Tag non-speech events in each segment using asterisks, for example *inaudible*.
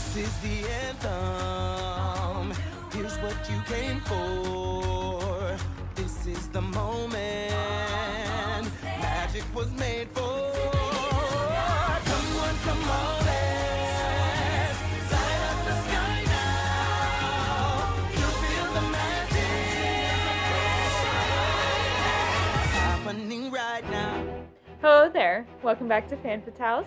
This is the anthem. Here's what you came for. This is the moment. Magic was made for. Come. Hello there. Welcome back to Fan Fatales.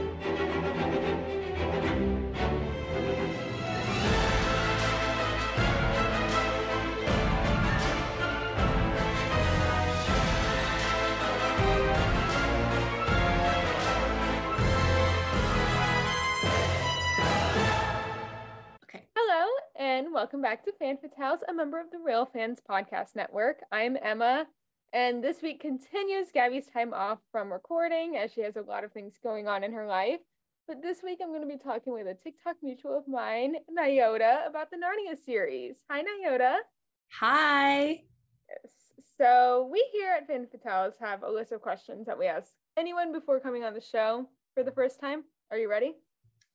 Welcome back to Fan Fatales, a member of the Real Fans Podcast Network. I'm Emma, and this week continues Gaby's time off from recording as she has a lot of things going on in her life. But this week I'm going to be talking with a TikTok mutual of mine, Niyota, about the Narnia series. Hi, Niyota. Hi. Yes. So we here at Fan Fatales have a list of questions that we ask anyone before coming on the show for the first time. Are you ready?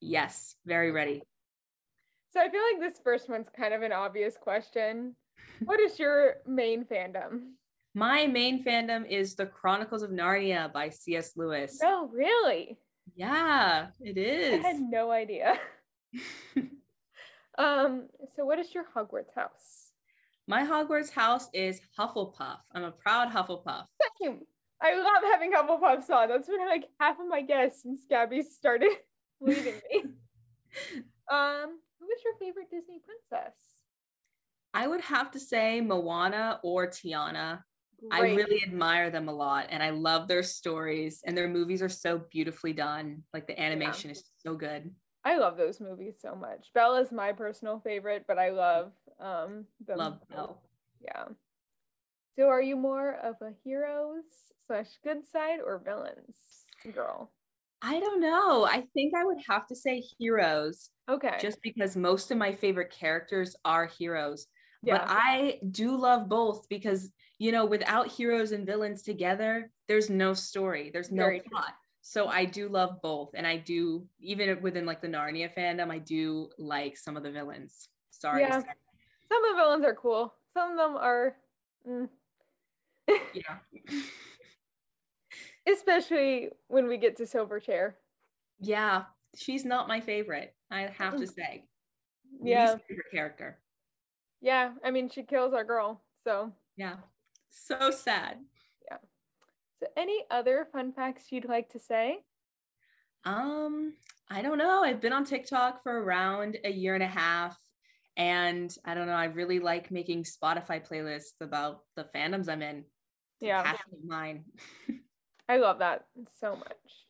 Yes, very ready. So I feel like this first one's kind of an obvious question. What is your main fandom? My main fandom is The Chronicles of Narnia by C.S. Lewis. Oh, really? Yeah, it is. I had no idea. *laughs* Um, so what is your Hogwarts house? My Hogwarts house is Hufflepuff. I'm a proud Hufflepuff. Same. I love having Hufflepuffs on. That's been like half of my guests since Gaby started *laughs* leaving me. *laughs* Um, who is your favorite Disney princess? I would have to say Moana or Tiana. I really admire them a lot and I love their stories and their movies are so beautifully done. Like the animation is so good. I love those movies so much. Bella's my personal favorite, but I love um them Love. Belle. Yeah. So are you more of a heroes slash good side or villains girl? I don't know. I think I would have to say heroes Okay. just because most of my favorite characters are heroes. yeah. But I do love both because, you know, without heroes and villains together, there's no story, there's no Very true. plot. So I do love both. And I do, even within like the Narnia fandom, I do like some of the villains. Sorry. Yeah. Some of the villains are cool. Some of them are mm, *laughs* Yeah. *laughs* especially when we get to Silver Chair. yeah. She's not my favorite, I have to say. Yeah. Least favorite character. Yeah. I mean she kills our girl. So Yeah. So sad. Yeah. So any other fun facts you'd like to say? Um, I don't know. I've been on TikTok for around a year and a half. And I don't know, I really like making Spotify playlists about the fandoms I'm in. It's Yeah. mine. *laughs* I love that so much.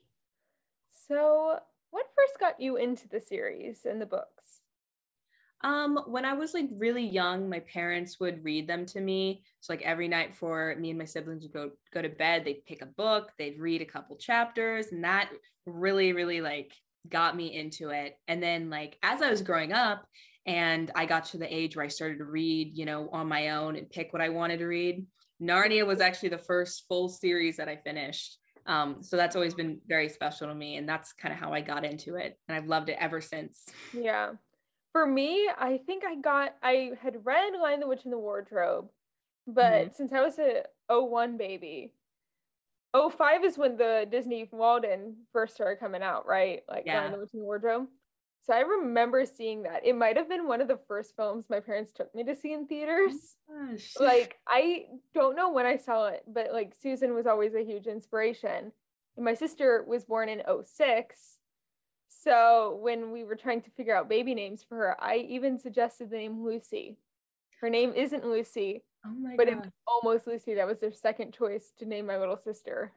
So, what first got you into the series and the books? Um, when I was like really young, my parents would read them to me. So like every night for me and my siblings would go go to bed, they'd pick a book, they'd read a couple chapters, and that really, really like got me into it. And then like as I was growing up and I got to the age where I started to read, you know, on my own and pick what I wanted to read, Narnia was actually the first full series that I finished. Um, so that's always been very special to me, and that's kind of how I got into it, and I've loved it ever since. Yeah. For me, I think I got I had read Lion the Witch in the Wardrobe, but since I was a 01 baby, 05 is when the Disney Walden first started coming out, right? Like Yeah. Lion the Witch in the Wardrobe. So I remember seeing that. It might have been one of the first films my parents took me to see in oh theaters. Gosh. like I don't know when I saw it, but like Susan was always a huge inspiration. And my sister was born in 06. So when we were trying to figure out baby names for her, I even suggested the name Lucy. Her name isn't Lucy, oh my but god. it's almost Lucy. That was their second choice to name my little sister.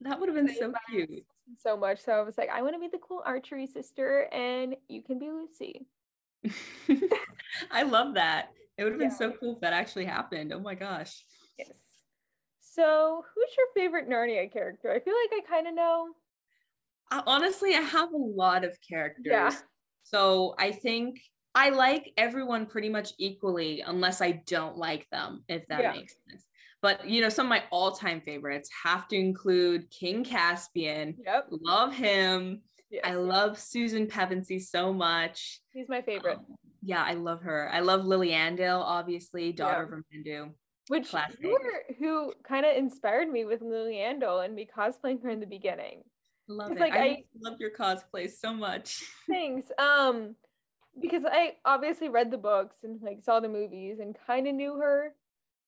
That would have been so cute. So much. So I was like, I want to be the cool archery sister, and you can be Lucy. *laughs* I love that. It would have been Yeah. so cool if that actually happened. Oh my gosh. Yes. So who's your favorite Narnia character? I feel like I kind of know. I, honestly, I have a lot of characters. Yeah. So I think I like everyone pretty much equally, unless I don't like them, if that Yeah. makes sense. But you know, some of my all-time favorites have to include King Caspian. Yep. Love him. Yes. I love Susan Pevensie so much. He's my favorite. Um, yeah, I love her. I love Lilliandil, obviously, daughter Yeah. of Ramandu. Which classic. you were who kind of inspired me with Lilliandil and me cosplaying her in the beginning. Love it. like I, I- love your cosplay so much. *laughs* Thanks. Um, because I obviously read the books and like saw the movies and kind of knew her,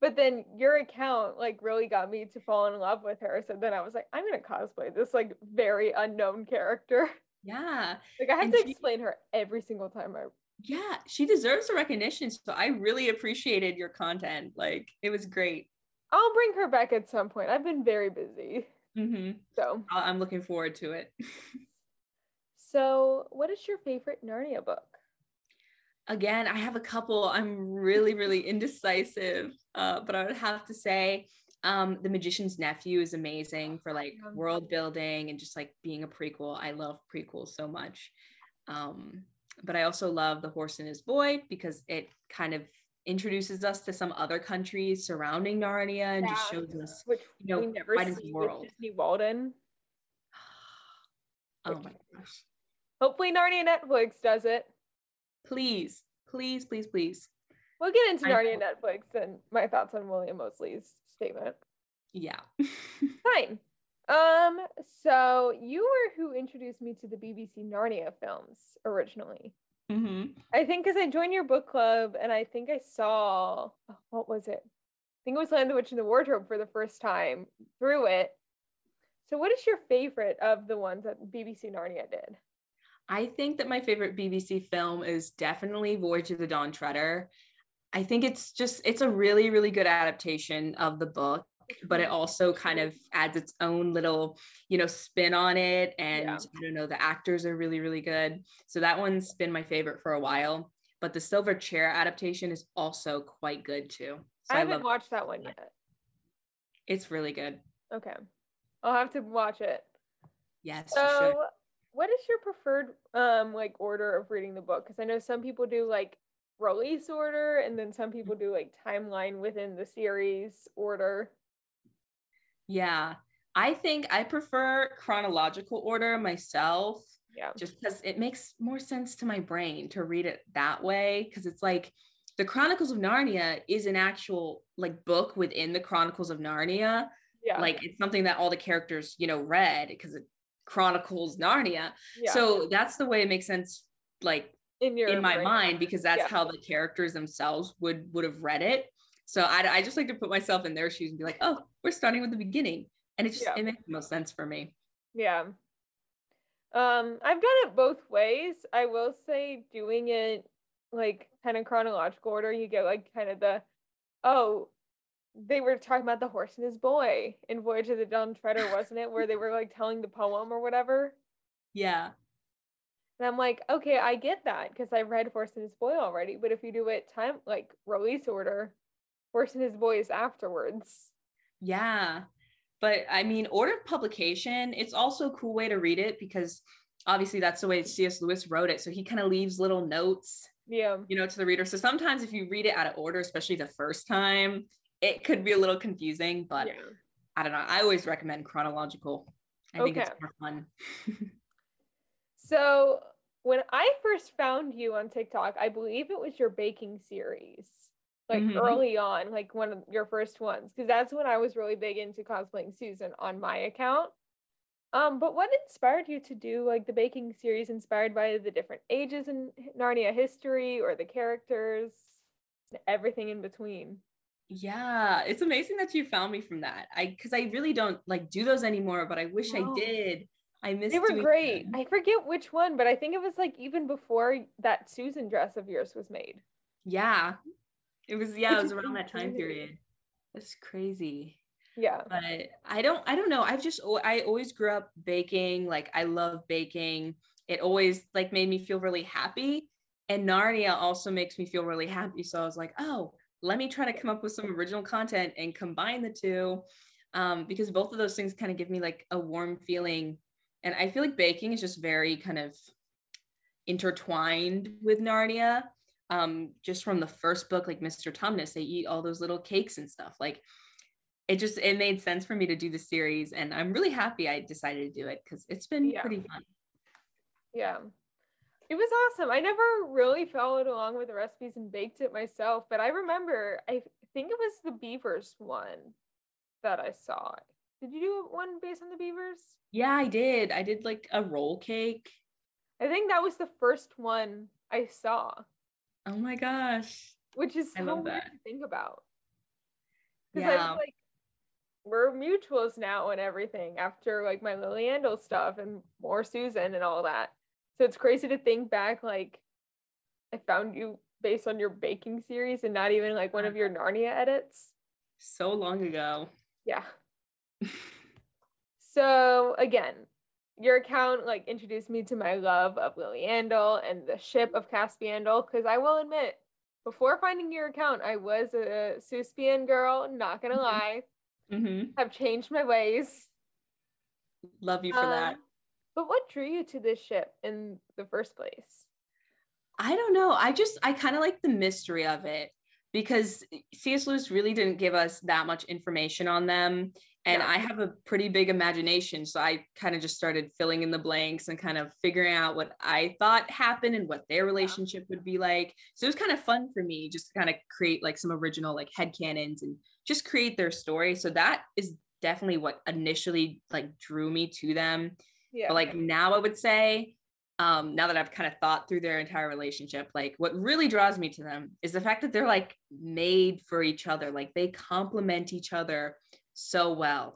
but then your account like really got me to fall in love with her. So then I was like, I'm gonna cosplay this like very unknown character. *laughs* yeah. Like I have And to she- explain her every single time I. Yeah, she deserves the recognition. So I really appreciated your content. Like it was great. I'll bring her back at some point. I've been very busy, hmm so. I'm looking forward to it. *laughs* So, what is your favorite Narnia book? Again, I have a couple. I'm really, really indecisive, uh, but I would have to say um, The Magician's Nephew is amazing for like world building and just like being a prequel. I love prequels so much. Um, but I also love The Horse and His Boy because it kind of introduces us to some other countries surrounding Narnia and just shows us, Which you know, we never see world. Disney Walden. *sighs* oh my gosh. Hopefully, Narnia Netflix does it. Please, please, please, please. We'll get into I Narnia Netflix and my thoughts on William Moseley's statement. Yeah. *laughs* Fine. Um, so you were who introduced me to the BBC Narnia films originally. hmm I think because I joined your book club and I think I saw what was it? I think it was Lion the Witch in the Wardrobe for the first time through it. So what is your favorite of the ones that BBC Narnia did? I think that my favorite BBC film is definitely Voyage of the Dawn Treader. I think it's just it's a really really good adaptation of the book, but it also kind of adds its own little, you know, spin on it and Yeah. I don't know, the actors are really really good. So that one's been my favorite for a while, but the Silver Chair adaptation is also quite good too. So I I, haven't love watched that one yet. it's really good. Okay. I'll have to watch it. Yes. So, what is your preferred um like order of reading the book? Because I know some people do like release order, and then some people do like timeline within the series order. Yeah. I think I prefer chronological order myself. Yeah. just because it makes more sense to my brain to read it that way because it's like the chronicles of narnia is an actual like book within the chronicles of narnia Yeah. like it's something that all the characters you know read because it chronicles narnia yeah. so that's the way it makes sense like in your in my brain. mind because that's Yeah. how the characters themselves would would have read it so I, I just like to put myself in their shoes and be like oh we're starting with the beginning and it just Yeah. it makes the most sense for me Yeah. Um, I've done it both ways. I will say doing it like kind of chronological order, you get like kind of the oh, they were talking about the horse and his boy in Voyage of the Dawn Treader, wasn't it? Where they were like telling the poem or whatever. yeah And I'm like, okay, I get that because I read Horse and His Boy already. But if you do it time like release order, Horse and His Boy is afterwards. Yeah. But I mean, order of publication, it's also a cool way to read it because obviously that's the way C.S. Lewis wrote it. So he kind of leaves little notes, Yeah. you know, to the reader. So sometimes if you read it out of order, especially the first time, it could be a little confusing, but yeah. I don't know. I always recommend chronological. I think it's more fun. *laughs* So when I first found you on TikTok, I believe it was your baking series, like Mhm. early on, like one of your first ones, because that's when I was really big into cosplaying Susan on my account. Um, but what inspired you to do like the baking series inspired by the different ages in Narnia history or the characters, everything in between? Yeah, it's amazing that you found me from that. I because I really don't like do those anymore, but I wish No. I did. I miss They were great. them. I forget which one, but I think it was like even before that Susan dress of yours was made. Yeah. It was yeah, it was around that time period. That's crazy. Yeah. But I don't I don't know. I've just I always grew up baking. Like I love baking. It always like made me feel really happy. And Narnia also makes me feel really happy. So I was like, oh, let me try to come up with some original content and combine the two. Um, because both of those things kind of give me like a warm feeling. And I feel like baking is just very kind of intertwined with Narnia. um just from the first book like mr tumnus they eat all those little cakes and stuff like it just it made sense for me to do the series and i'm really happy i decided to do it because it's been Yeah. pretty fun Yeah. It was awesome. I never really followed along with the recipes and baked it myself, but I remember I think it was the beavers one that I saw. Did you do one based on the beavers? yeah i did i did like a roll cake I think that was the first one I saw, oh my gosh which is so weird that. to think about. Because I Yeah. was like, we're mutuals now and everything after like my Lilliandil stuff and more Susan and all that. So it's crazy to think back like I found you based on your baking series and not even like one of your Narnia edits. so long ago Yeah. *laughs* So again, your account like introduced me to my love of Lilliandil and the ship of Caspiandel because I will admit, before finding your account, I was a Suspian girl, not gonna Mhm. lie. hmm Have changed my ways. love you for that Um, But what drew you to this ship in the first place? I don't know. I just I kind of like the mystery of it because C.S. Lewis really didn't give us that much information on them. And Yeah. I have a pretty big imagination. So I kind of just started filling in the blanks and kind of figuring out what I thought happened and what their relationship would be like. So it was kind of fun for me just to kind of create like some original like head headcanons and just create their story. So that is definitely what initially like drew me to them Yeah. but like now i would say um now that i've kind of thought through their entire relationship like what really draws me to them is the fact that they're like made for each other. Like they complement each other so well.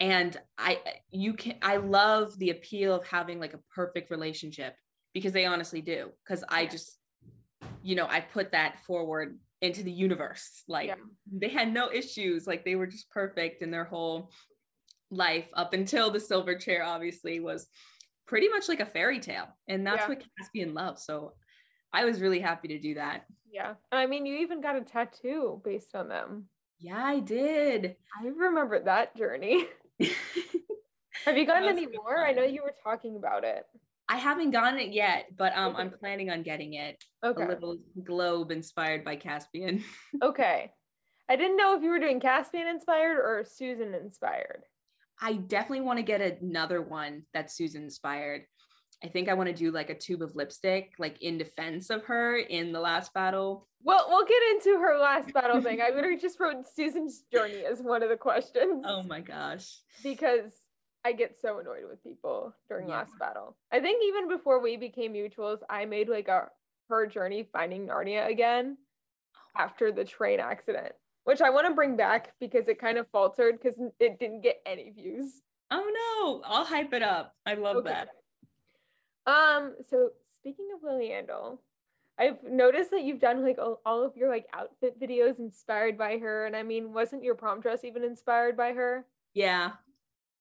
And i you can i love the appeal of having like a perfect relationship because they honestly do. Because i just you know i put that forward into the universe. Like Yeah. they had no issues. Like they were just perfect in their whole life up until the silver chair obviously was pretty much like a fairy tale and that's Yeah. what caspian loves so i was really happy to do that yeah. I mean, you even got a tattoo based on them. yeah i did I remember that journey. *laughs* Have you gotten any more? I know you were talking about it. i haven't gotten it yet but um i'm planning on getting it Okay. a little globe inspired by caspian *laughs* Okay. I didn't know if you were doing Caspian inspired or Susan inspired. I definitely want to get another one that's susan inspired i think i want to do like a tube of lipstick like in defense of her in the last battle Well, we'll get into her last battle thing. I *laughs* literally just wrote Susan's journey as one of the questions oh my gosh because I get so annoyed with people during Yeah. last battle. I think even before we became mutuals, I made like a her journey finding Narnia again oh. after the train accident, which I want to bring back because it kind of faltered because it didn't get any views. oh no i'll hype it up i love Okay. that Um, so speaking of Lilliandil, I've noticed that you've done like all, of your like outfit videos inspired by her. And I mean, wasn't your prom dress even inspired by her? yeah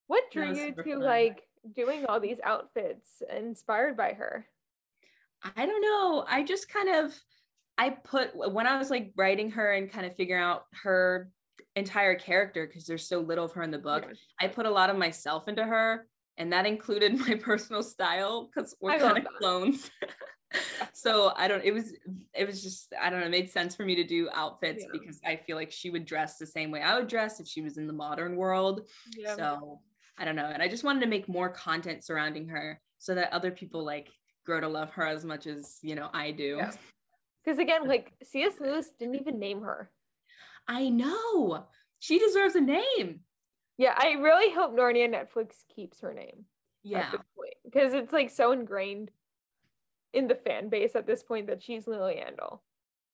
What drew you to fun. like doing all these outfits inspired by her? I don't know. I just kind of I put when I was like writing her and kind of figuring out her entire character because there's so little of her in the book. Yeah. I put a lot of myself into her, and that included *laughs* my personal style because we're kind of clones. *laughs* so I don't. It was it was just I don't know. It made sense for me to do outfits Yeah. because I feel like she would dress the same way I would dress if she was in the modern world. Yeah. So I don't know. And I just wanted to make more content surrounding her so that other people like grow to love her as much as, you know, I do. Yeah. Because again, like C.S. Lewis didn't even name her. I know. She deserves a name. Yeah, I really hope Narnia Netflix keeps her name Yeah. at this point because it's like so ingrained in the fan base at this point that she's Lilliandil.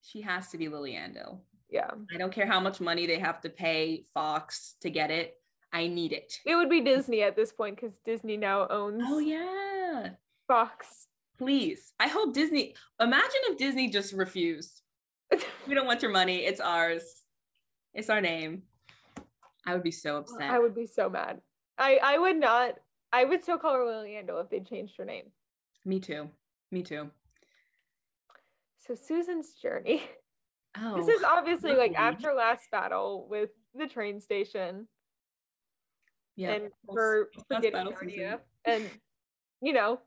She has to be Lilliandil. Yeah, I don't care how much money they have to pay Fox to get it. I need it. it would be Disney at this point because Disney now owns Oh yeah. Fox. Please. I hope Disney imagine if Disney just refused. We don't want your money. It's ours. It's our name. I would be so upset. I would be so mad. I I would not. I would still call her Lilliandil if they changed her name. Me too. Me too. So Susan's journey. Oh. This is obviously like after last battle with the train station yeah. and her forgetting battle. And you know,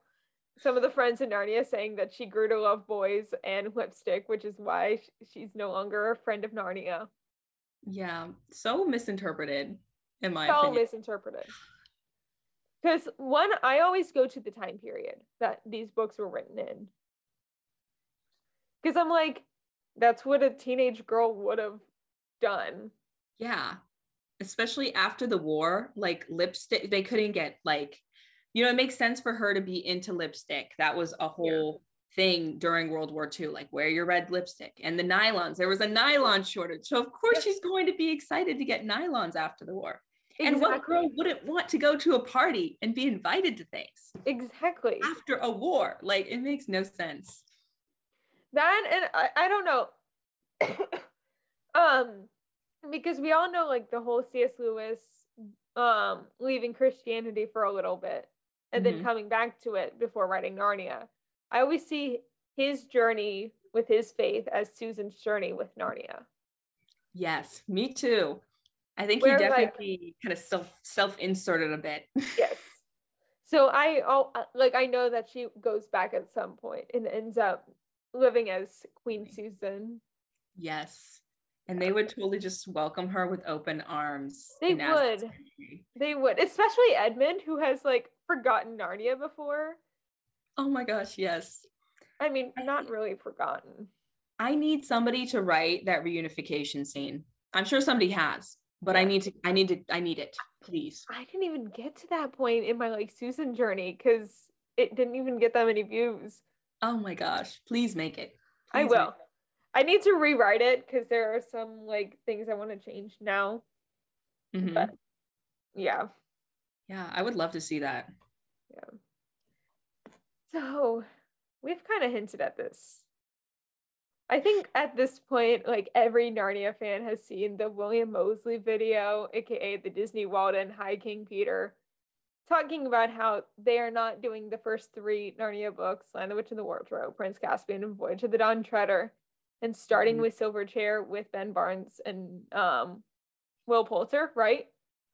some of the friends in Narnia saying that she grew to love boys and lipstick, which is why she's no longer a friend of Narnia. Yeah, so misinterpreted in my so opinion. misinterpreted. Because one, I always go to the time period that these books were written in. Because I'm like, that's what a teenage girl would have done. Yeah. Especially after the war, like lipstick, they couldn't get like, you know, it makes sense for her to be into lipstick. That was a whole thing during World War II, like wear your red lipstick and the nylons. There was a nylon shortage. So, of course, she's going to be excited to get nylons after the war. And what girl wouldn't want to go to a party and be invited to things Exactly. after a war? Like, it makes no sense. That and I, I don't know. *coughs* um because we all know like the whole C.S. Lewis um leaving Christianity for a little bit and then Mhm. coming back to it before writing Narnia. I always see his journey with his faith as Susan's journey with Narnia. Yes, me too. I think Where, he like- definitely kind of self self inserted a bit. *laughs* Yes. So I oh like I know that she goes back at some point and ends up living as Queen Susan. yes. And they would totally just welcome her with open arms. They would. They would, especially Edmund, who has like forgotten Narnia before. Oh my gosh, yes. I mean, not really forgotten. I need somebody to write that reunification scene. I'm sure somebody has, but I need to I need to I need it, please. I didn't even get to that point in my like Susan journey because it didn't even get that many views. Oh my gosh, please make it. I Please make will. I need to rewrite it because there are some like things I want to change now. it. Mhm. But yeah. Yeah, I would love to see that. So we've kind of hinted at this. I think at this point, like every Narnia fan has seen the William Moseley video, aka the Disney Walden High King Peter, talking about how they are not doing the first three Narnia books, Lion the Witch and the Wardrobe, Prince Caspian, and Voyage of the Dawn Treader, and starting Mhm. with Silver Chair with Ben Barnes and um, Will Poulter, right?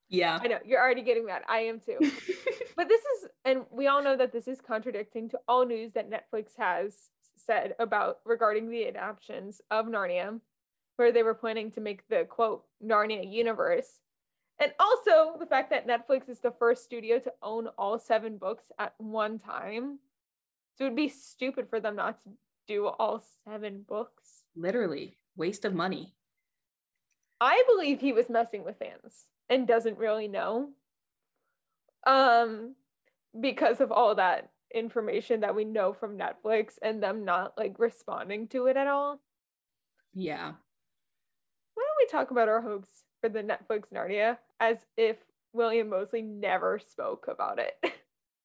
Yeah. I know you're already getting that. I am too. *laughs* But this is, and we all know that this is contradicting to all news that Netflix has said about regarding the adaptions of Narnia, where they were planning to make the quote Narnia universe. And also the fact that Netflix is the first studio to own all seven books at one time. So it would be stupid for them not to do all seven books. Literally, waste of money. I believe he was messing with fans and doesn't really know. Um because of all that information that we know from Netflix and them not like responding to it at all. Yeah. Why don't we talk about our hopes for the Netflix Narnia as if William Moseley never spoke about it? *laughs*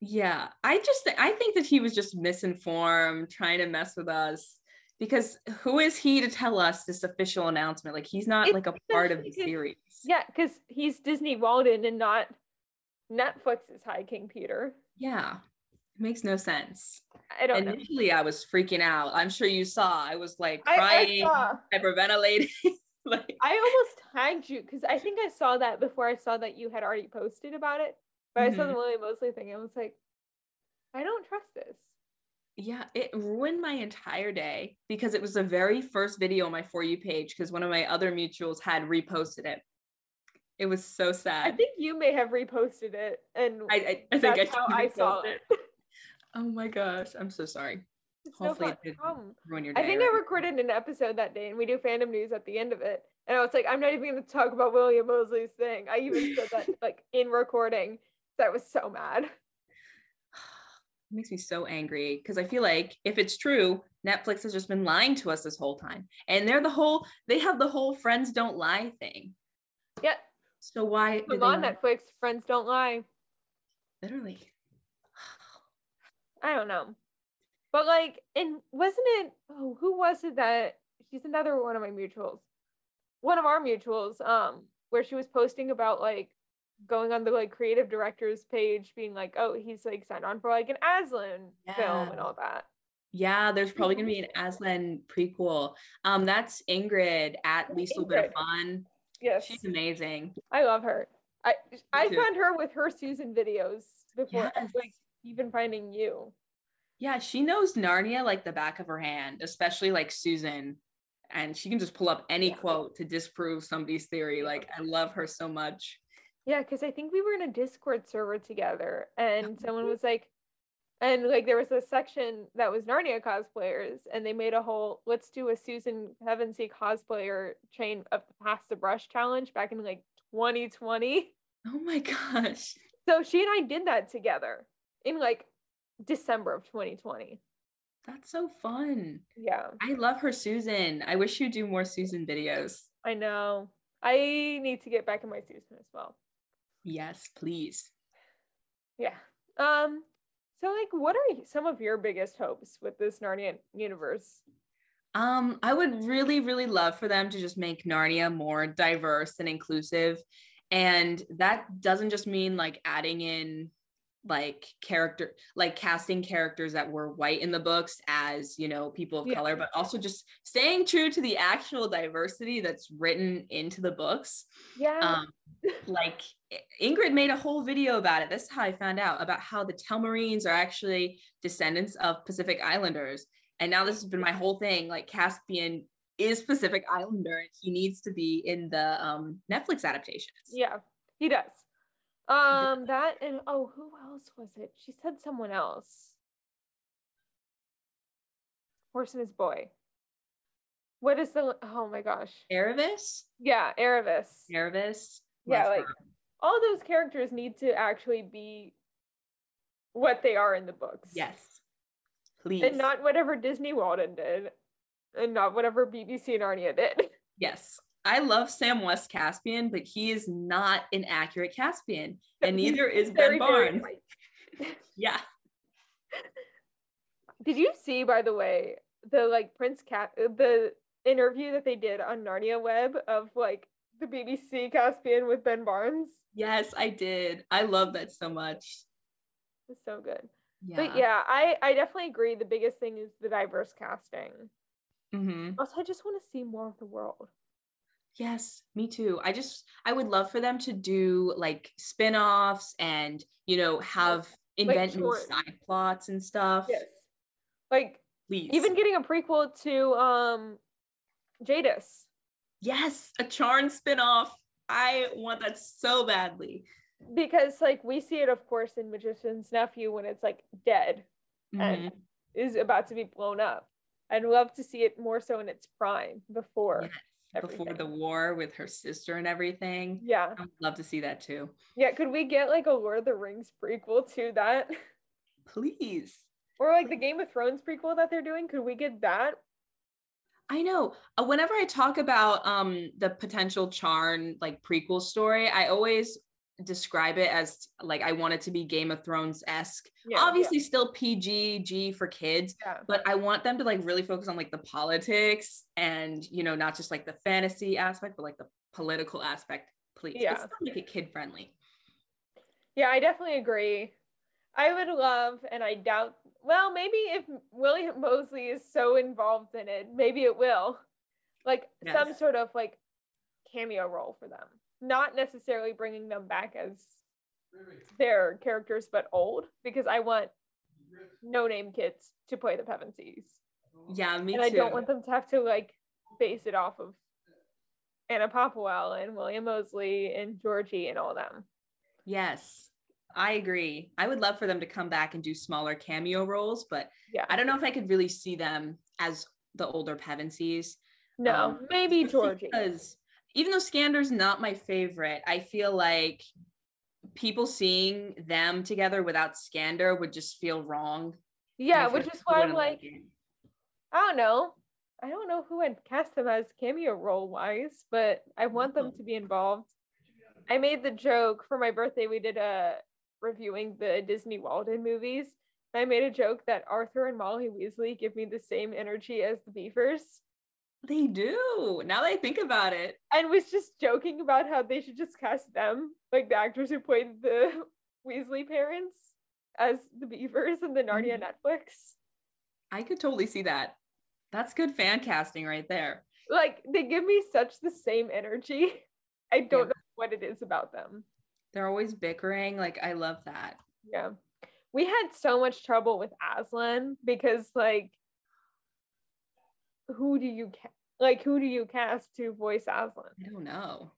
Yeah, I just th- I think that he was just misinformed, trying to mess with us. Because who is he to tell us this official announcement? Like he's not It's like a part of the series. yeah, because he's Disney Walden and not Netflix's High King Peter. Yeah, it makes no sense. I don't know. Initially, I was freaking out. I'm sure you saw. I was like I, I crying, hyperventilating. *laughs* like I almost tagged you because I think I saw that before I saw that you had already posted about it. But I saw the. Mm-hmm. William Moseley thing. and I was like, I don't trust this. yeah, it ruined my entire day because it was the very first video on my for you page because one of my other mutuals had reposted it. It was so sad. I think you may have reposted it, and I, I, I think that's I how I saw repost it. *laughs* Oh my gosh, I'm so sorry. It's no Hopefully it didn't problem. ruin your day. I think right? I recorded an episode that day, and we do fandom news at the end of it. And I was like, I'm not even going to talk about William Moseley's thing. I even said that *laughs* like in recording. So I was so mad. It *sighs* makes me so angry because I feel like if it's true, Netflix has just been lying to us this whole time. And they're the whole, they have the whole friends don't lie thing. Yeah, So why? come on? Netflix. Friends don't lie. Literally. I don't know. But like, and wasn't it? Oh, who was it that? She's another one of my mutuals. One of our mutuals, um, where she was posting about like going on the like creative director's page, being like, oh, he's like signed on for like an Aslan film and all that. Yeah, there's probably gonna be an *laughs* Aslan prequel. Um, that's Ingrid at least a bit of fun. Yes, She's amazing. I love her. I I too. found her with her Susan videos before Yes. like even finding you. Yeah, she knows Narnia like the back of her hand, especially like Susan. And she can just pull up any Yeah. quote to disprove somebody's theory. Like, I love her so much. Yeah, because I think we were in a Discord server together and someone was like, and like there was a section that was Narnia cosplayers, and they made a whole let's do a Susan Pevensie cosplayer chain of the Pass the Brush challenge back in like 2020. Oh my gosh. So she and I did that together in like December of 2020. That's so fun. Yeah, I love her Susan. I wish you'd do more Susan videos. I know. I need to get back in my Susan as well. Yes, please. Yeah. Um. So, like, what are some of your biggest hopes with this Narnia universe? Um, I would really, really love for them to just make Narnia more diverse and inclusive. And that doesn't just mean like adding in like character, like casting characters that were white in the books as, you know, people of Yeah. color, but also just staying true to the actual diversity that's written into the books. Yeah. Um, like Ingrid made a whole video about it. That's how I found out about how the Telmarines are actually descendants of Pacific Islanders. And now this has been my whole thing. Like Caspian is Pacific Islander, and he needs to be in the um, Netflix adaptations. yeah, he does. Um, that and oh, who else was it? She said someone else. Horse and his boy. What is the? Oh my gosh. Aravis, Yeah, Aravis. Aravis. Yeah, like her. all those characters need to actually be what they are in the books. yes, please, And not whatever Disney Walden did, and not whatever BBC and Narnia did. *laughs* yes. I love Sam West Caspian, but he is not an accurate Caspian, *laughs* and neither is Ben Very, very Barnes. *laughs* Yeah. *laughs* Did you see, by the way, the like Prince Cat the interview that they did on Narnia Web of like the BBC Caspian with Ben Barnes? Yes, I did. I love that so much. It's so good. Yeah. But yeah, I I definitely agree. The biggest thing is the diverse casting. Mm-hmm. Also, I just want to see more of the world. Yes, me too. I just I would love for them to do like spin-offs and you know have invent short- side plots and stuff. Yes. Like Please. even getting a prequel to um Jadis. yes, a Charn spin-off. I want that so badly. Because like we see it of course in Magician's Nephew when it's like dead and Mhm. is about to be blown up. I'd love to see it more so in its prime before. Yes, before the war with her sister and everything. Yeah. I would love to see that too. Yeah. Could we get like a Lord of the Rings prequel to that? *laughs* Please. or like the Game of Thrones prequel that they're doing? Could we get that? I know. Uh, whenever I talk about um the potential Charn like prequel story, I always describe it as like I want it to be Game of Thrones esque. Yeah, Obviously, still PG G for kids, Yeah. but I want them to like really focus on like the politics and you know not just like the fantasy aspect, but like the political aspect. Please, Yeah. Still make it kid friendly. Yeah, I definitely agree. I would love, and I doubt, well, maybe if William Moseley is so involved in it, maybe it will. Like some sort of like cameo role for them. Not necessarily bringing them back as their characters, but old, because I want no name kids to play the Pevensies. Yeah, me and too. I don't want them to have to like base it off of Anna Popplewell and William Moseley and Georgie and all them. Yes, I agree. I would love for them to come back and do smaller cameo roles, but Yeah. I don't know if I could really see them as the older Pevensies. No, Um, maybe Georgie. Because even though Skandar's not my favorite, I feel like people seeing them together without Skandar would just feel wrong. Yeah, which is why I'm wouldn't like. I don't know. I don't know who I'd cast them as cameo role wise, but I want them mm-hmm. to be involved. I made the joke for my birthday. We did a reviewing the Disney Walden movies. I made a joke that Arthur and Molly Weasley give me the same energy as the Beavers, they do. Now that I think about it, and was just joking about how they should just cast them, like the actors who played the *laughs* Weasley parents, as the Beavers in the Narnia Mhm. Netflix. I could totally see that. That's good fan casting right there. like they give me such the same energy. *laughs* I don't Yeah. know what it is about them. They're always bickering. Like I love that. Yeah. we had so much trouble with Aslan because like who do you ca- like who do you cast to voice Aslan? I don't know.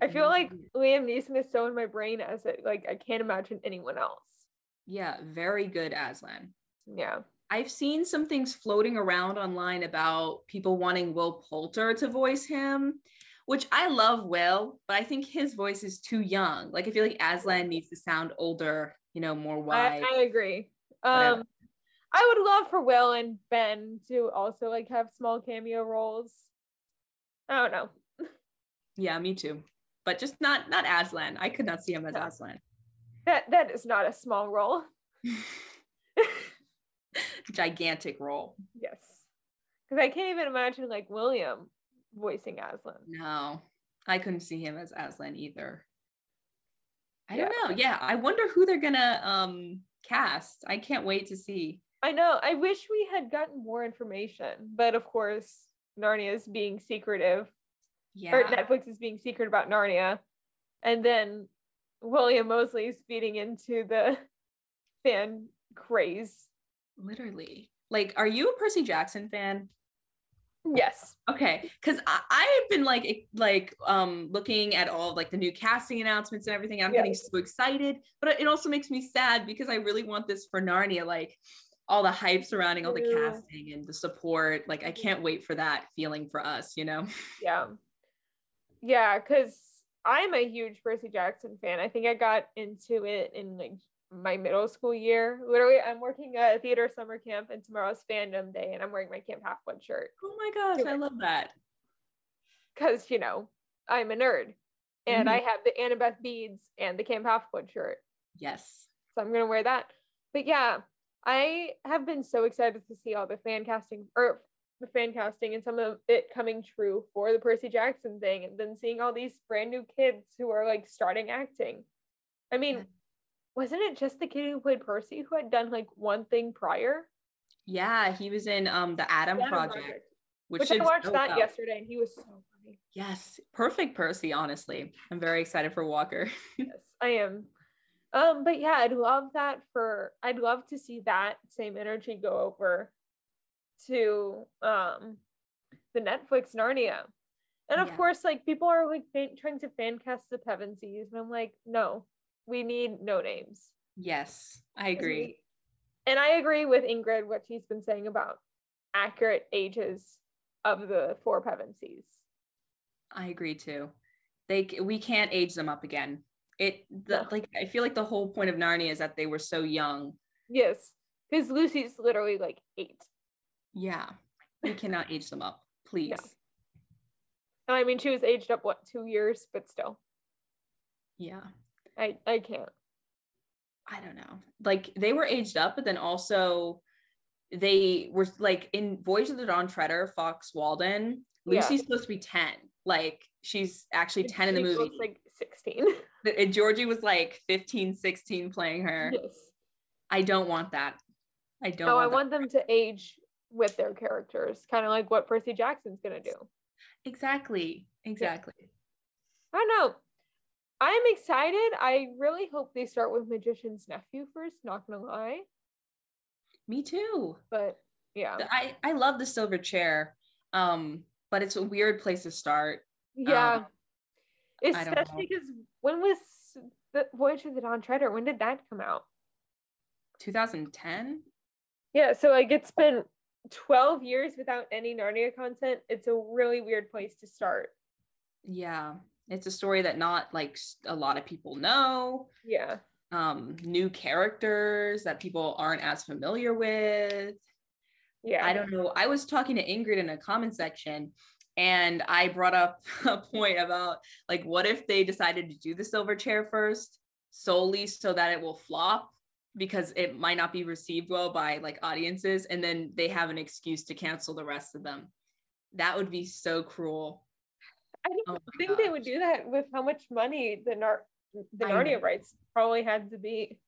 I have feel no like. Liam Neeson is so in my brain as it like I can't imagine anyone else. yeah, very good Aslan. Yeah. I've seen some things floating around online about people wanting Will Poulter to voice him, which I love Will, but I think his voice is too young. Like I feel like Aslan needs to sound older, you know, more I, wide. I agree. Whatever. Um I would love for Will and Ben to also like have small cameo roles. I don't know. yeah, me too. But just not not Aslan. I could not see him as No. Aslan. That that is not a small role. *laughs* Gigantic role. Yes. Because I can't even imagine like William voicing Aslan. No, I couldn't see him as Aslan either. I Yeah. don't know. Yeah, I wonder who they're gonna um cast. I can't wait to see. I know. I wish we had gotten more information, but of course, Narnia is being secretive, Yeah. or Netflix is being secret about Narnia, and then William Moseley is feeding into the *laughs* fan craze. Literally. Like, are you a Percy Jackson fan? Yes. Okay, because I I've been like like um looking at all like the new casting announcements and everything. I'm getting so excited, but it also makes me sad because I really want this for Narnia. Like all the hype surrounding all the True. casting and the support. Like I can't wait for that feeling for us. You know? *laughs* Yeah. Yeah, because I'm a huge Percy Jackson fan. I think I got into it in like my middle school year. Literally, I'm working at a theater summer camp and tomorrow's fandom day, and I'm wearing my Camp Half Blood shirt Oh my gosh, I love that. because you know I'm a nerd, and I mm-hmm. have the Annabeth beads and the Camp Half Blood shirt, Yes. so I'm gonna wear that. But yeah, I have been so excited to see all the fan casting or the fan casting and some of it coming true for the Percy Jackson thing, and then seeing all these brand new kids who are like starting acting. I mean, Yeah. wasn't it just the kid who played Percy who had done like one thing prior? Yeah, he was in um the Adam, The Adam Project, which, Which I watched so that well. yesterday, and he was so funny. Yes, perfect Percy. Honestly, I'm very excited for Walker. *laughs* yes, I am. Um, but yeah, I'd love that for I'd love to see that same energy go over to um the Netflix Narnia. And of Yeah. course, like people are like fan- trying to fan cast the Pevensies, and I'm like, no, we need no names. yes, I agree. we- and I agree with Ingrid what she's been saying about accurate ages of the four Pevensies. I agree too. They we can't age them up again. It the, like I feel like the whole point of Narnia is that they were so young. Yes, because Lucy's literally like eight. Yeah, we cannot age them up, *laughs* please. I mean, she was aged up what two years, but still, Yeah, I I can't. I don't know. Like they were aged up, but then also they were like in Voyage of the Dawn Treader, Fox Walden. Yeah. Lucy's supposed to be ten. Like she's actually And ten in the movie. looks like sixteen. *laughs* and Georgie was like 15, 16 playing her. yes. I don't want that. I don't. No, I want them to age with their characters, kind of like what Percy Jackson's gonna do. exactly, exactly. I don't know. I'm excited. I really hope they start with Magician's Nephew first. Not gonna lie, Me too. but yeah, I I love the silver chair, um, but it's a weird place to start. yeah. um, Especially because when was the Voyage of the Dawn Treader? When did that come out? 2010. Yeah, so like it's been 12 years without any Narnia content. It's a really weird place to start. Yeah, it's a story that not like a lot of people know. Yeah. Um, new characters that people aren't as familiar with. Yeah. I don't know. I was talking to Ingrid in a comment section and I brought up *laughs* a point about like what if they decided to do the silver chair first solely so that it will flop because it might not be received well by like audiences and then they have an excuse to cancel the rest of them. That would be so cruel. I don't Oh think they would do that with how much money the Nar the Narnia rights probably had to be.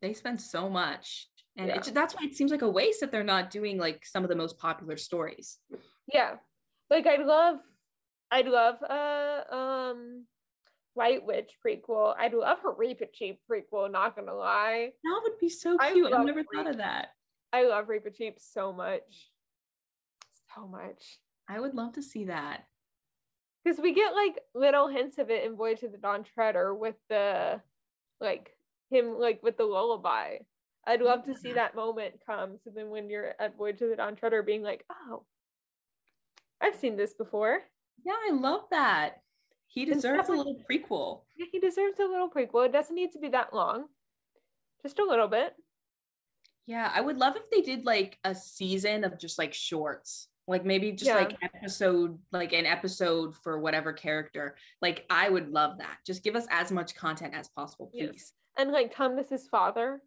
They spend so much. And Yeah. it, that's why it seems like a waste that they're not doing like some of the most popular stories. Yeah. Like I'd love I'd love uh um White Witch prequel. I'd love a Reepicheep prequel, not gonna lie. That would be so cute. I've never thought of that. I love Reepicheep so much. So much. I would love to see that. Because we get like little hints of it in Voyage to the Dawn Treader with the like him like with the lullaby. I'd love to see that moment come. So then when you're at Voyage to the Dawn Treader being like, oh, I've seen this before. Yeah, I love that. He deserves a little prequel. Yeah, he deserves a little prequel. It doesn't need to be that long. Just a little bit. Yeah, I would love if they did like a season of just like shorts. Like maybe just Yeah. like episode, like an episode for whatever character. Like I would love that. Just give us as much content as possible, Yes. please. And like Tumnus's father.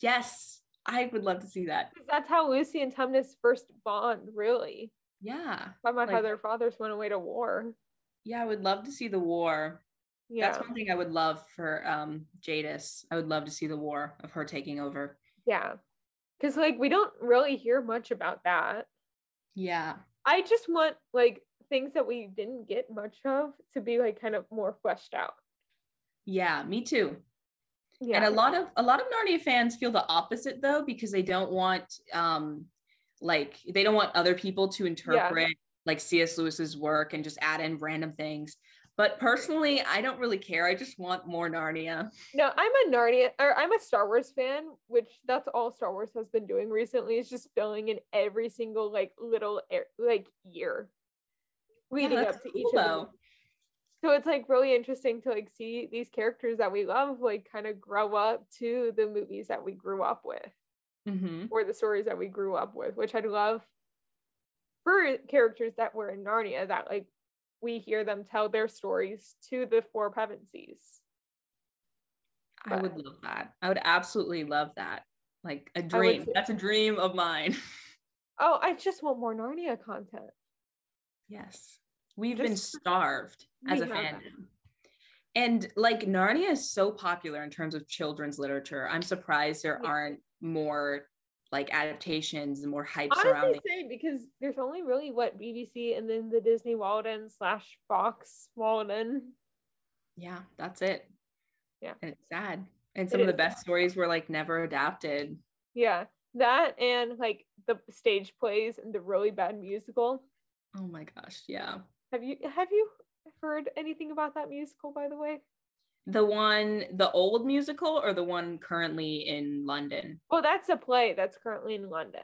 Yes, I would love to see that. that's how Lucy and Tumnus first bond, really. Yeah. By my Like- their fathers went away to war. Yeah, I would love to see the war. Yeah. That's one thing I would love for um Jadis. I would love to see the war of her taking over. Yeah. Because, like, we don't really hear much about that. Yeah. I just want, like, things that we didn't get much of to be, like, kind of more fleshed out. Yeah, me too. Yeah. And a lot of a lot of Narnia fans feel the opposite though, because they don't want um like they don't want other people to interpret like C.S. Lewis's work and just add in random things. But personally, I don't really care. I just want more Narnia. no, I'm a Narnia, or I'm a Star Wars fan, which that's all Star Wars has been doing recently is just filling in every single, like, little, air, like, year leading that's up to cool, each of them. So it's like really interesting to like see these characters that we love like kind of grow up to the movies that we grew up with. Mhm. or the stories that we grew up with, which I'd love for characters that were in Narnia that like we hear them tell their stories to the four Pevensies. I would love that. I would absolutely love that. Like a dream. That's a dream of mine. *laughs* Oh, I just want more Narnia content. Yes. We've been starved as a fandom. And like Narnia is so popular in terms of children's literature. I'm surprised there Yes. aren't more like adaptations and more hype surrounding. Honestly, same because there's only really what BBC and then the Disney Walden slash Fox Walden. Yeah, that's it. Yeah. And it's sad. And It some of the best stories were like never adapted. Yeah, that and like the stage plays and the really bad musical. Oh my gosh. Yeah. Have you have you heard anything about that musical by the way? The one, the old musical or the one currently in London? Well, that's a play that's currently in London.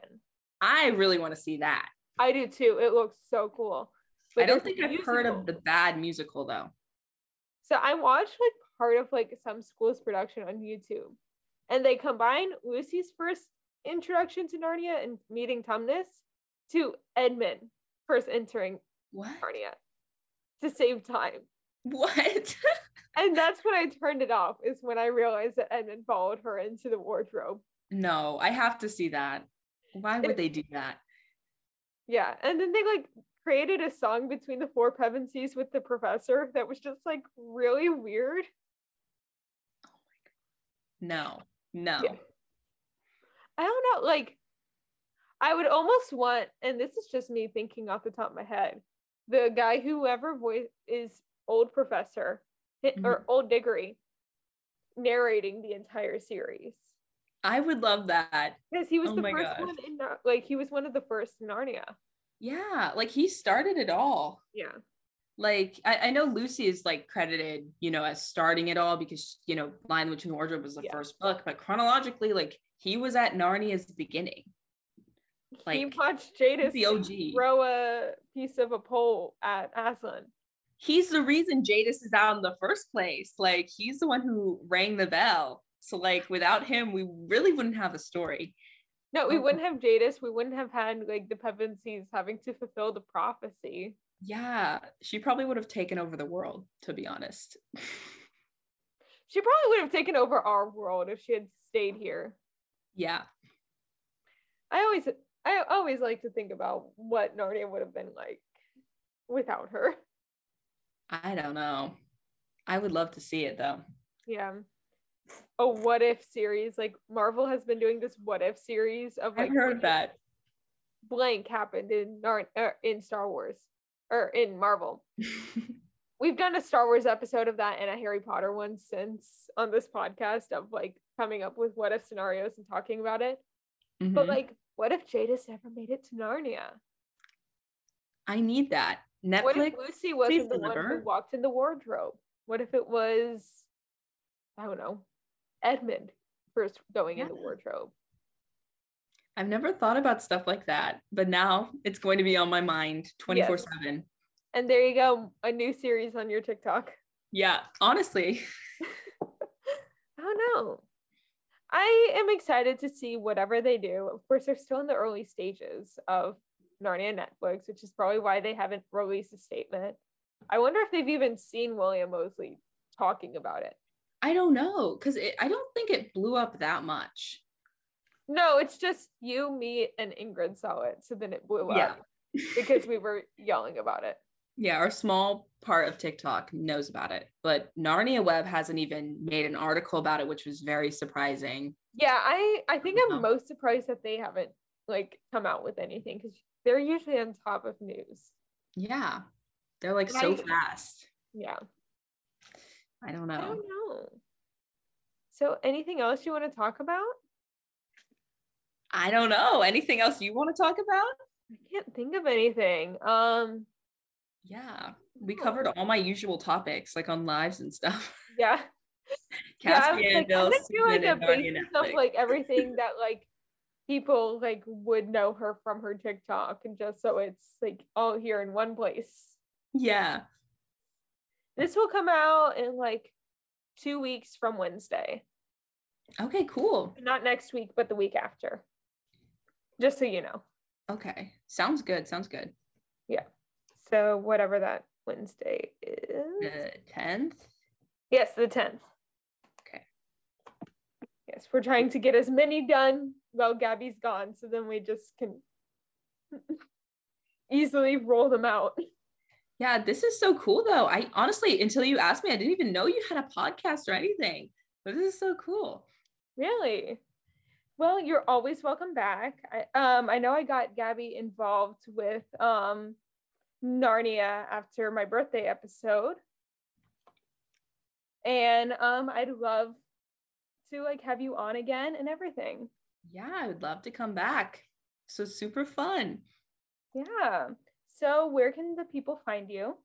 I really want to see that. I do too. It looks so cool. But I don't think I've heard of the bad musical though. So I watched like part of like some school's production on YouTube, and they combine Lucy's first introduction to Narnia and meeting Tumnus to Edmund first entering What? Narnia to save time. What? *laughs* And that's when I turned it off. Is when I realized that Edmund followed her into the wardrobe. no, I have to see that. Why would It- they do that? Yeah, and then they like created a song between the four Pevensies with the professor that was just like really weird. No, no. Yeah. I don't know, like I would almost want, and this is just me thinking off the top of my head, the guy whoever voice is old professor hi- mm-hmm. or old Diggory narrating the entire series I would love that. because he was Oh the first one in Nar- like he was one of the first in Narnia. Yeah, like he started it all. Yeah, Like I, I know Lucy is like credited, you know, as starting it all because you know, Lion, Witch, and the Wardrobe was the Yeah. first book, but chronologically, like he was at Narnia's beginning. he Like, watched Jadis the OG. throw a piece of a pole at Aslan. He's the reason Jadis is out in the first place. Like he's the one who rang the bell. So like without him, we really wouldn't have a story. No, we wouldn't have Jadis. We wouldn't have had like the Pevensies having to fulfill the prophecy. Yeah, she probably would have taken over the world, to be honest. She probably would have taken over our world if she had stayed here. yeah. I always, I always like to think about what Narnia would have been like without her. I don't know. I would love to see it though. Yeah. A what if series. Like Marvel has been doing this what if series of like I've heard that. blank happened in Nar- er, in Star Wars or in Marvel. *laughs* we've done a Star Wars episode of that and a Harry Potter one since on this podcast of like coming up with what if scenarios and talking about it. But Mhm. like, what if Jadis never made it to Narnia? I need that. What if Lucy wasn't the one who walked in the wardrobe? What if it was, I don't know, Edmund first going in the wardrobe? I've never thought about stuff like that, but now it's going to be on my mind 24 7. And there you go, a new series on your TikTok. Yeah, honestly. *laughs* I don't know. I am excited to see whatever they do. Of course, they're still in the early stages of Narnia Netflix, which is probably why they haven't released a statement. I wonder if they've even seen William Moseley talking about it. I don't know because I don't think it blew up that much. No, it's just you, me, and Ingrid saw it. So then it blew Yeah. up *laughs* because we were yelling about it. Yeah, our small part of TikTok knows about it, but Narnia Web hasn't even made an article about it, which was very surprising. Yeah, I I think I'm Oh. most surprised that they haven't like come out with anything because they're usually on top of news. Yeah, they're like And so I- fast. Yeah. I don't know. I don't know. So anything else you want to talk about? I don't know. Anything else you want to talk about? I can't think of anything. Um Yeah, we covered all my usual topics, like on lives and stuff. yeah. *laughs* Yeah, I was Caspian, like, I'm gonna do like a basis of like everything that like people like would know her from her TikTok and just so it's like all here in one place. Yeah. This will come out in like two weeks from Wednesday. Okay, cool. Not next week, but the week after. Just so you know. Okay. Sounds good. Sounds good. Yeah. So whatever that Wednesday is. The 10th. Yes, the 10th. Okay. Yes, we're trying to get as many done while Gaby's gone, so then we just can *laughs* easily roll them out. Yeah, this is so cool though. I honestly, until you asked me, I didn't even know you had a podcast or anything. But this is so cool. Really? Well, you're always welcome back. I um I know I got Gabby involved with um Narnia after my birthday episode. And um I'd love to like have you on again and everything. Yeah, I would love to come back. So super fun. Yeah. So where can the people find you?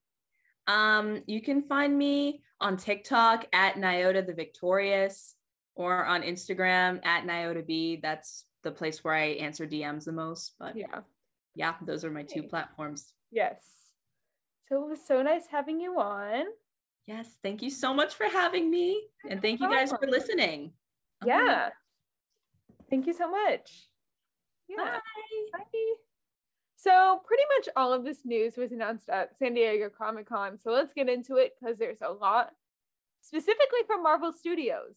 Um, you can find me on TikTok at Niyota the Victorious or on Instagram at Niyota B. That's the place where I answer DMs the most. But yeah, Yeah. those are my two platforms. Yes. So it was so nice having you on. Yes, thank you so much for having me. And thank you guys for listening. Yeah. Thank you so much. Yeah. Bye. Bye. So pretty much all of this news was announced at San Diego Comic Con. So let's get into it because there's a lot specifically from Marvel Studios.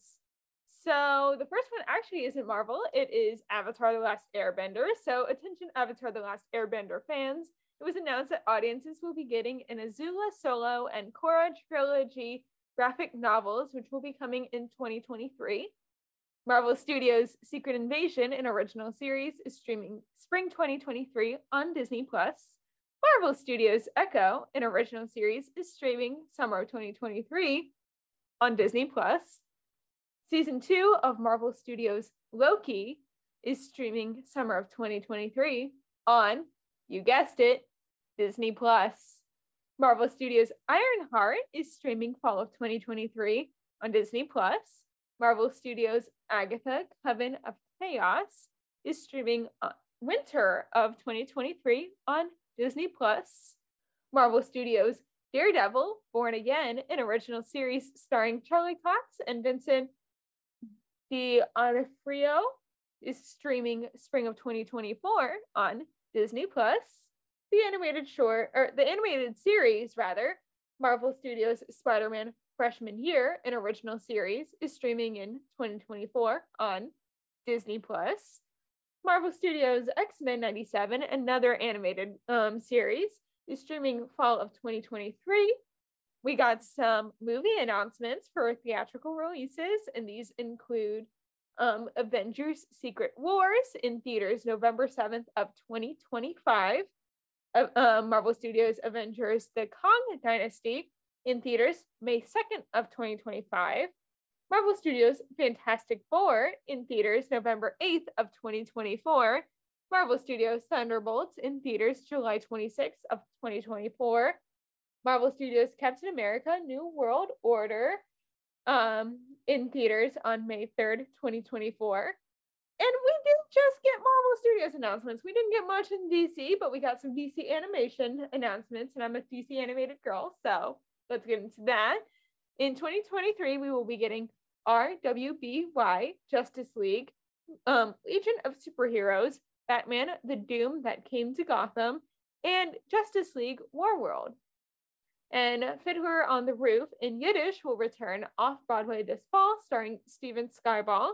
So the first one actually isn't Marvel, it is Avatar The Last Airbender. So attention Avatar The Last Airbender fans. It was announced that audiences will be getting an Azula Solo and Korra trilogy graphic novels, which will be coming in 2023. Marvel Studios' Secret Invasion, an original series, is streaming spring 2023 on Disney Plus. Marvel Studios' Echo, an original series, is streaming summer 2023 on Disney Plus. Season two of Marvel Studios' Loki is streaming summer of 2023 on, you guessed it, Disney Plus. Marvel Studios' Ironheart is streaming fall of 2023 on Disney Plus. Marvel Studios' Agatha Coven of Chaos is streaming winter of 2023 on Disney Plus. Marvel Studios' Daredevil, Born Again, an original series starring Charlie Cox and Vincent D'Onofrio, is streaming spring of 2024 on Disney Plus. The animated short, or the animated series rather, Marvel Studios' Spider-Man Freshman Year, an original series, is streaming in 2024 on Disney Plus. Marvel Studios X-Men 97, another animated um, series, is streaming fall of 2023. We got some movie announcements for theatrical releases, and these include um, Avengers Secret Wars in theaters November 7th of 2025. Uh, uh, Marvel Studios Avengers The Kang Dynasty in theaters May 2nd of 2025. Marvel Studios Fantastic Four in theaters November 8th of 2024. Marvel Studios Thunderbolts in theaters July 26th of 2024. Marvel Studios Captain America New World Order um, in theaters on May 3rd, 2024. And we did just get Marvel Studios announcements. We didn't get much in DC, but we got some DC animation announcements, and I'm a DC animated girl, so let's get into that. In 2023, we will be getting RWBY Justice League, um, Legion of Superheroes, Batman the Doom that came to Gotham, and Justice League Warworld. And Fiddler on the Roof in Yiddish will return off Broadway this fall, starring Steven Skybell.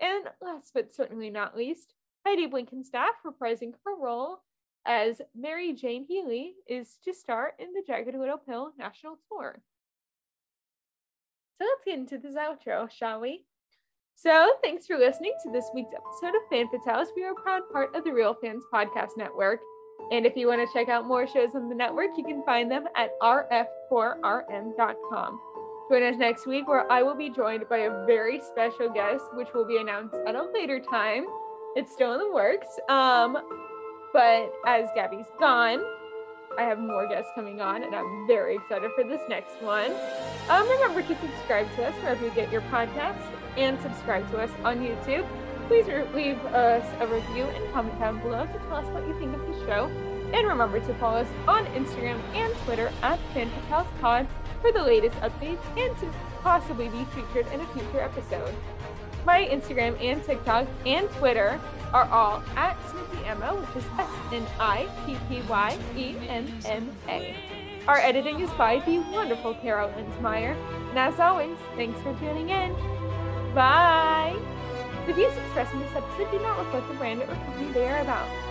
And last but certainly not least, Heidi Blickenstaff reprising her role as Mary Jane Healy is to star in the Jagged Little Pill national tour. So let's get into this outro, shall we? So thanks for listening to this week's episode of Fan Fatales. We are a proud part of the Real Fans Podcast Network. And if you want to check out more shows on the network, you can find them at rf4rm.com. Join us next week where I will be joined by a very special guest, which will be announced at a later time. It's still in the works. Um, but as Gaby's gone, I have more guests coming on, and I'm very excited for this next one. Um, remember to subscribe to us wherever you get your podcasts and subscribe to us on YouTube. Please leave us a review and comment down below to tell us what you think of the show. And remember to follow us on Instagram and Twitter at FanFataleSPod for the latest updates and to possibly be featured in a future episode. My Instagram and TikTok and Twitter are all at Snippy Emma, which is S N I P P Y E N M A. Our editing is by the wonderful Carol Linsmeyer. And as always, thanks for tuning in. Bye! The views expressed in this episode do not reflect the brand or company they are about.